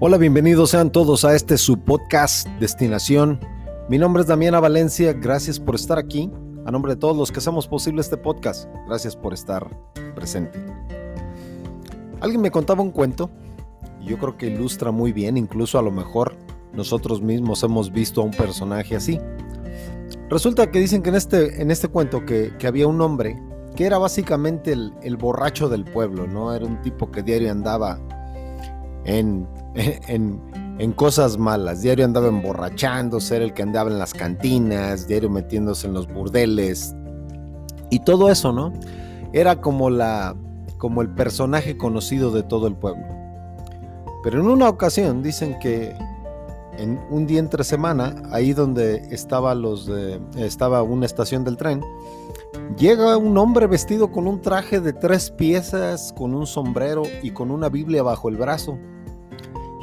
Hola, bienvenidos sean todos a este su podcast Destinación. Mi nombre es Damiana Valencia, gracias por estar aquí. A nombre de todos los que hacemos posible este podcast, gracias por estar presente. Alguien me contaba un cuento y yo creo que ilustra muy bien, incluso a lo mejor nosotros mismos hemos visto a un personaje así. Resulta que dicen que en este, en este cuento que, había un hombre que era básicamente el, el borracho del pueblo, ¿no? Era un tipo que diario andaba en en, cosas malas. Diario andaba emborrachándose, era el que andaba en las cantinas, diario metiéndose en los burdeles. Y todo eso, ¿no? Era como la como el personaje conocido de todo el pueblo. Pero en una ocasión dicen que en un día entre semana, ahí donde estaba los estaba una estación del tren, llega un hombre vestido con un traje de tres piezas, con un sombrero y con una Biblia bajo el brazo.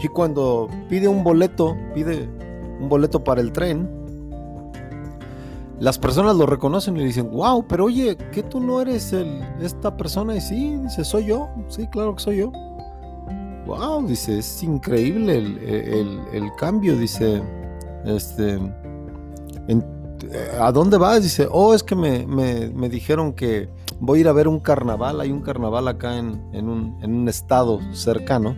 Y cuando pide un boleto, pide un boleto para el tren, las personas lo reconocen y dicen, wow, pero oye, ¿que tú no eres el, esta persona? Y sí, dice, soy yo, sí, claro que soy yo. Wow, dice, es increíble el, cambio, dice, este, ¿a dónde vas? Dice, oh, es que me, dijeron que voy a ir a ver un carnaval, hay un carnaval acá en, un, en un estado cercano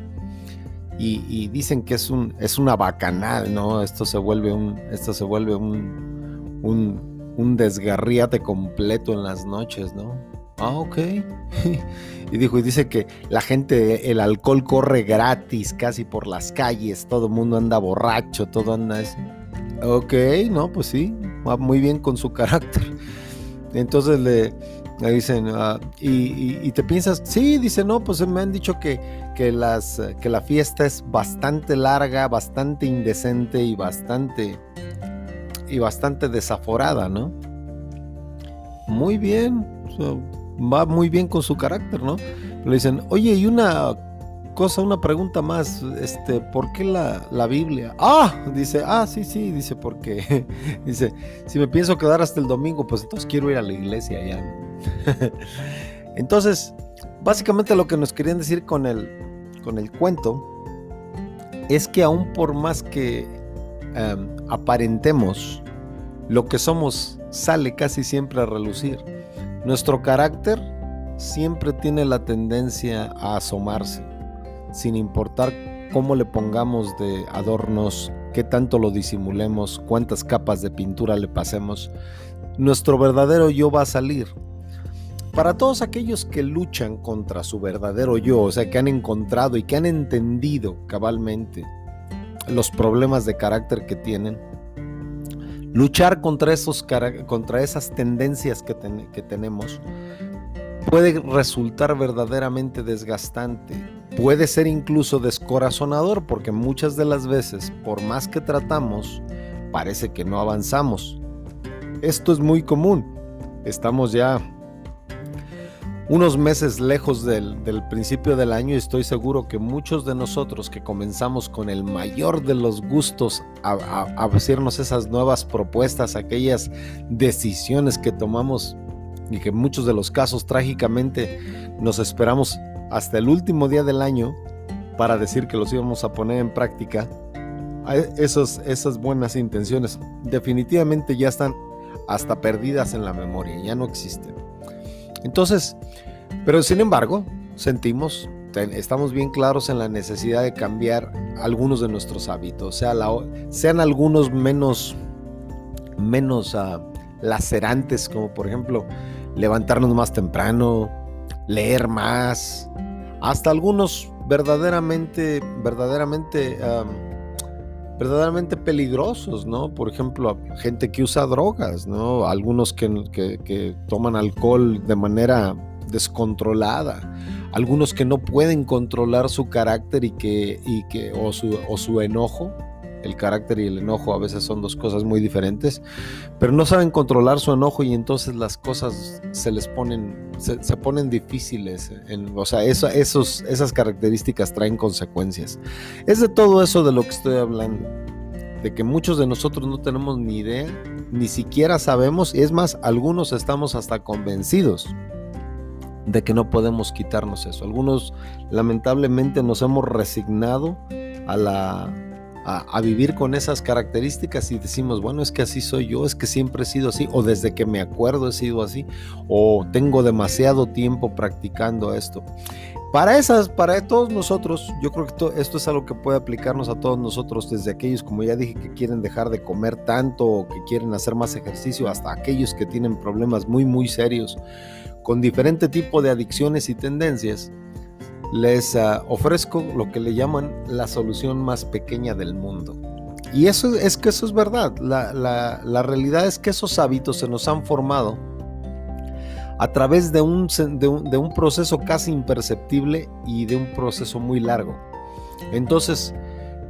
y, dicen que es un es una bacanal, ¿no? Esto se vuelve un esto se vuelve un un, desgarriate completo en las noches, ¿no? Ah, ok. y dijo, y dice que la gente, el alcohol corre gratis casi por las calles, todo el mundo anda borracho, todo anda eso. Ok, no, pues sí, va muy bien con su carácter. Entonces le, le dicen, ah, y, te piensas, sí, dice, no, pues me han dicho que, que, las, que la fiesta es bastante larga, bastante indecente y bastante, y bastante desaforada, ¿no? Muy bien, va muy bien con su carácter, ¿no? Le dicen, oye, y una cosa, una pregunta más, este, ¿por qué la, Biblia? Ah, dice, ah, sí, sí, dice, porque, dice, si me pienso quedar hasta el domingo, pues entonces quiero ir a la iglesia ya. entonces, básicamente lo que nos querían decir con el, con el cuento es que aún por más que em, aparentemos, lo que somos sale casi siempre a relucir. Nuestro carácter siempre tiene la tendencia a asomarse sin importar cómo le pongamos de adornos, qué tanto lo disimulemos, cuántas capas de pintura le pasemos, nuestro verdadero yo va a salir. Para todos aquellos que luchan contra su verdadero yo, o sea, que han encontrado y que han entendido cabalmente los problemas de carácter que tienen, luchar contra, esos, contra esas tendencias que, que tenemos puede resultar verdaderamente desgastante, puede ser incluso descorazonador porque muchas de las veces, por más que tratamos, parece que no avanzamos. Esto es muy común. Estamos ya unos meses lejos del, principio del año y estoy seguro que muchos de nosotros que comenzamos con el mayor de los gustos a, hacernos esas nuevas propuestas, aquellas decisiones que tomamos y que en muchos de los casos trágicamente nos esperamos hasta el último día del año para decir que los íbamos a poner en práctica, esos, esas buenas intenciones definitivamente ya están hasta perdidas en la memoria, ya no existen. Entonces, pero sin embargo, sentimos, estamos bien claros en la necesidad de cambiar algunos de nuestros hábitos, sea sean algunos menos, menos uh, lacerantes, como por ejemplo levantarnos más temprano, leer más, hasta algunos verdaderamente, verdaderamente, verdaderamente peligrosos, ¿no? Por ejemplo, gente que usa drogas, ¿no? Algunos que, toman alcohol de manera descontrolada, algunos que no pueden controlar su carácter y que, y que o, su, o su enojo el carácter y el enojo a veces son dos cosas muy diferentes, pero no saben controlar su enojo y entonces las cosas se les ponen, se, ponen difíciles. o sea, esos, esas características traen consecuencias. Es de todo eso de lo que estoy hablando. De que muchos de nosotros no tenemos ni idea, ni siquiera sabemos, y es más, algunos estamos hasta convencidos de que no podemos quitarnos eso. Algunos lamentablemente nos hemos resignado a la a, vivir con esas características y decimos, bueno, es que así soy yo, es que siempre he sido así, o desde que me acuerdo he sido así, o tengo demasiado tiempo practicando esto. Para esas, para todos nosotros, yo creo que esto es algo que puede aplicarnos a todos nosotros, desde aquellos, como ya dije, que quieren dejar de comer tanto o que quieren hacer más ejercicio, hasta aquellos que tienen problemas muy, muy serios con diferente tipo de adicciones y tendencias les ah, ofrezco lo que le llaman la solución más pequeña del mundo. Y eso es que eso es verdad. La, realidad es que esos hábitos se nos han formado a través de un, de un proceso casi imperceptible y de un proceso muy largo. Entonces,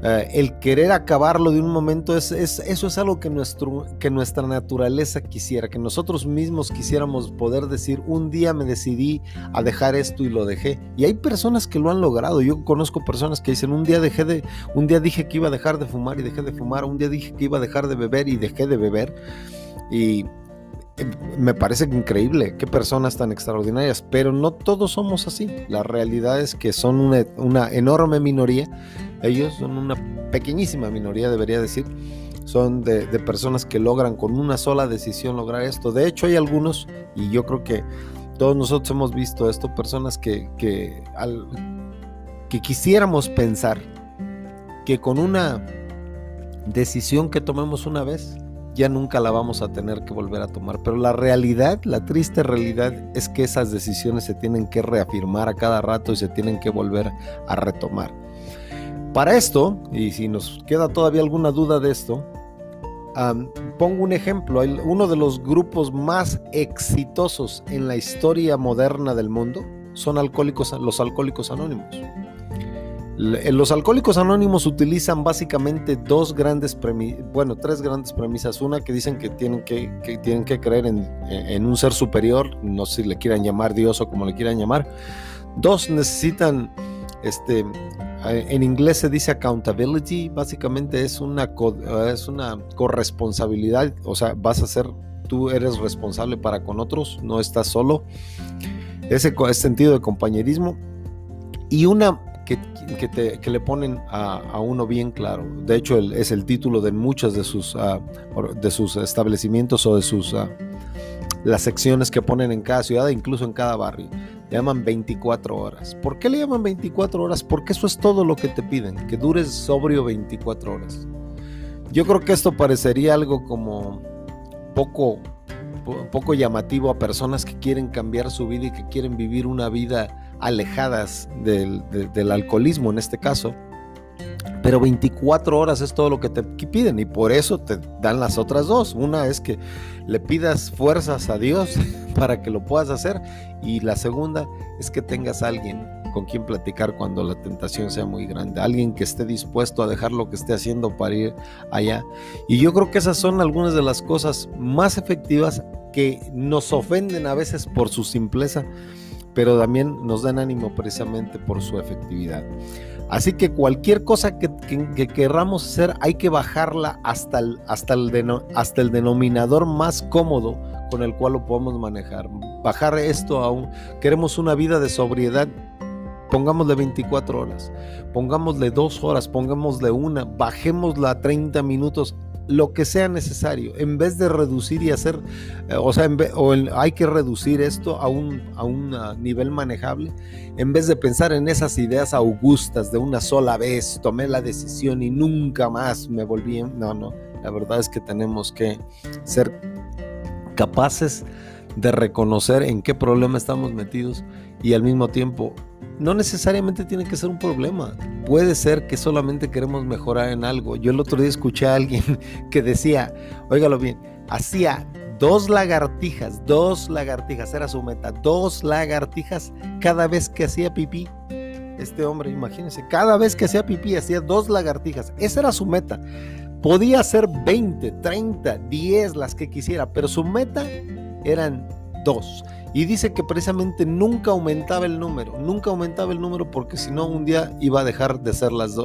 eh, el querer acabarlo de un momento, es, eso es algo que, nuestro, que nuestra naturaleza quisiera, que nosotros mismos quisiéramos poder decir, un día me decidí a dejar esto y lo dejé. Y hay personas que lo han logrado. Yo conozco personas que dicen, un día dejé de, un día dije que iba a dejar de fumar y dejé de fumar, un día dije que iba a dejar de beber y dejé de beber. Y eh, me parece increíble, qué personas tan extraordinarias, pero no todos somos así. La realidad es que son una, una enorme minoría ellos son una pequeñísima minoría, debería decir. Son de, personas que logran con una sola decisión lograr esto. De hecho, hay algunos, y yo creo que todos nosotros hemos visto esto, personas que, que, que quisiéramos pensar que con una decisión que tomemos una vez, ya nunca la vamos a tener que volver a tomar. Pero la realidad, la triste realidad es que esas decisiones se tienen que reafirmar a cada rato y se tienen que volver a retomar. Para esto, y si nos queda todavía alguna duda de esto, pongo un ejemplo. Uno de los grupos más exitosos en la historia moderna del mundo son alcohólicos, los alcohólicos anónimos. Eh, los alcohólicos anónimos utilizan básicamente dos grandes premisas, bueno, tres grandes premisas. Una que dicen que tienen que, tienen que creer en, un ser superior, no sé si le quieran llamar Dios o como le quieran llamar. Dos, necesitan este, en inglés se dice accountability, básicamente es una, es una corresponsabilidad, o sea, vas a ser, tú eres responsable para con otros, no estás solo. Ese, sentido de compañerismo. Y una que, que, le ponen a, uno bien claro. De hecho, es el título de muchos de sus, ah, de sus establecimientos o de sus ah, las secciones que ponen en cada ciudad, incluso en cada barrio. Llaman 24 horas. ¿Por qué le llaman 24 horas? Porque eso es todo lo que te piden, que dures sobrio 24 horas. Yo creo que esto parecería algo como poco, poco llamativo a personas que quieren cambiar su vida y que quieren vivir una vida alejadas del alcoholismo en este caso. Pero 24 horas es todo lo que te piden y por eso te dan las otras dos. Una es que le pidas fuerzas a Dios para que lo puedas hacer y la segunda es que tengas alguien con quien platicar cuando la tentación sea muy grande, alguien que esté dispuesto a dejar lo que esté haciendo para ir allá. Y yo creo que esas son algunas de las cosas más efectivas que nos ofenden a veces por su simpleza, pero también nos dan ánimo precisamente por su efectividad. Así que cualquier cosa que, querramos hacer hay que bajarla hasta el, hasta, el hasta el denominador más cómodo con el cual lo podemos manejar. Bajar esto a un... Queremos una vida de sobriedad, pongámosle 24 horas, pongámosle 2 horas, pongámosle una, bajémosla a 30 minutos lo que sea necesario, en vez de reducir y hacer, eh, o sea, o hay que reducir esto a un, a un ah, nivel manejable, en vez de pensar en esas ideas augustas de una sola vez, tomé la decisión y nunca más me volví, no, no, la verdad es que tenemos que ser capaces de reconocer en qué problema estamos metidos y al mismo tiempo no necesariamente tiene que ser un problema. Puede ser que solamente queremos mejorar en algo. Yo el otro día escuché a alguien que decía, óigalo bien, hacía dos lagartijas, dos lagartijas, era su meta, dos lagartijas cada vez que hacía pipí. Este hombre, imagínense, cada vez que hacía pipí hacía dos lagartijas. Esa era su meta. Podía hacer 20, 30, 10, las que quisiera, pero su meta eran dos. Y dice que precisamente nunca aumentaba el número, nunca aumentaba el número porque si no un día iba a dejar de ser las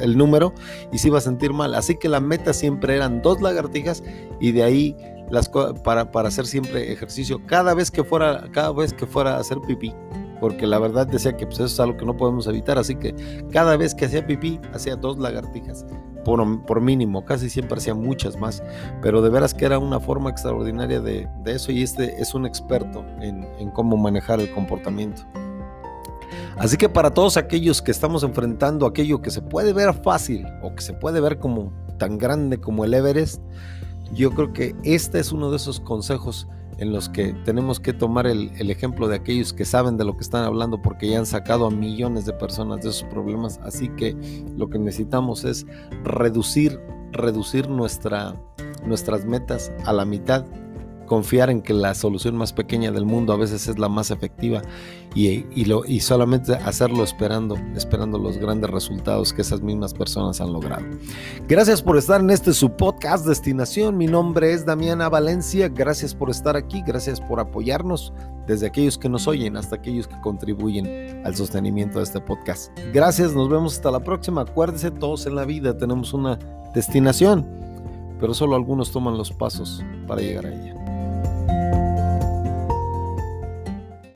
el número y se iba a sentir mal. Así que la meta siempre eran dos lagartijas y de ahí las para, para hacer siempre ejercicio cada vez que fuera cada vez que fuera a hacer pipí porque la verdad decía que pues, eso es algo que no podemos evitar, así que cada vez que hacía pipí hacía dos lagartijas, por, por mínimo, casi siempre hacía muchas más, pero de veras que era una forma extraordinaria de, de eso y este es un experto en, en cómo manejar el comportamiento. Así que para todos aquellos que estamos enfrentando aquello que se puede ver fácil o que se puede ver como tan grande como el Everest, yo creo que este es uno de esos consejos en los que tenemos que tomar el, ejemplo de aquellos que saben de lo que están hablando porque ya han sacado a millones de personas de esos problemas. Así que lo que necesitamos es reducir, reducir nuestra, nuestras metas a la mitad confiar en que la solución más pequeña del mundo a veces es la más efectiva y, lo, y solamente hacerlo esperando, esperando los grandes resultados que esas mismas personas han logrado. Gracias por estar en este su podcast Destinación. Mi nombre es Damiana Valencia. Gracias por estar aquí, gracias por apoyarnos desde aquellos que nos oyen hasta aquellos que contribuyen al sostenimiento de este podcast. Gracias, nos vemos hasta la próxima. Acuérdese, todos en la vida tenemos una destinación, pero solo algunos toman los pasos para llegar a ella.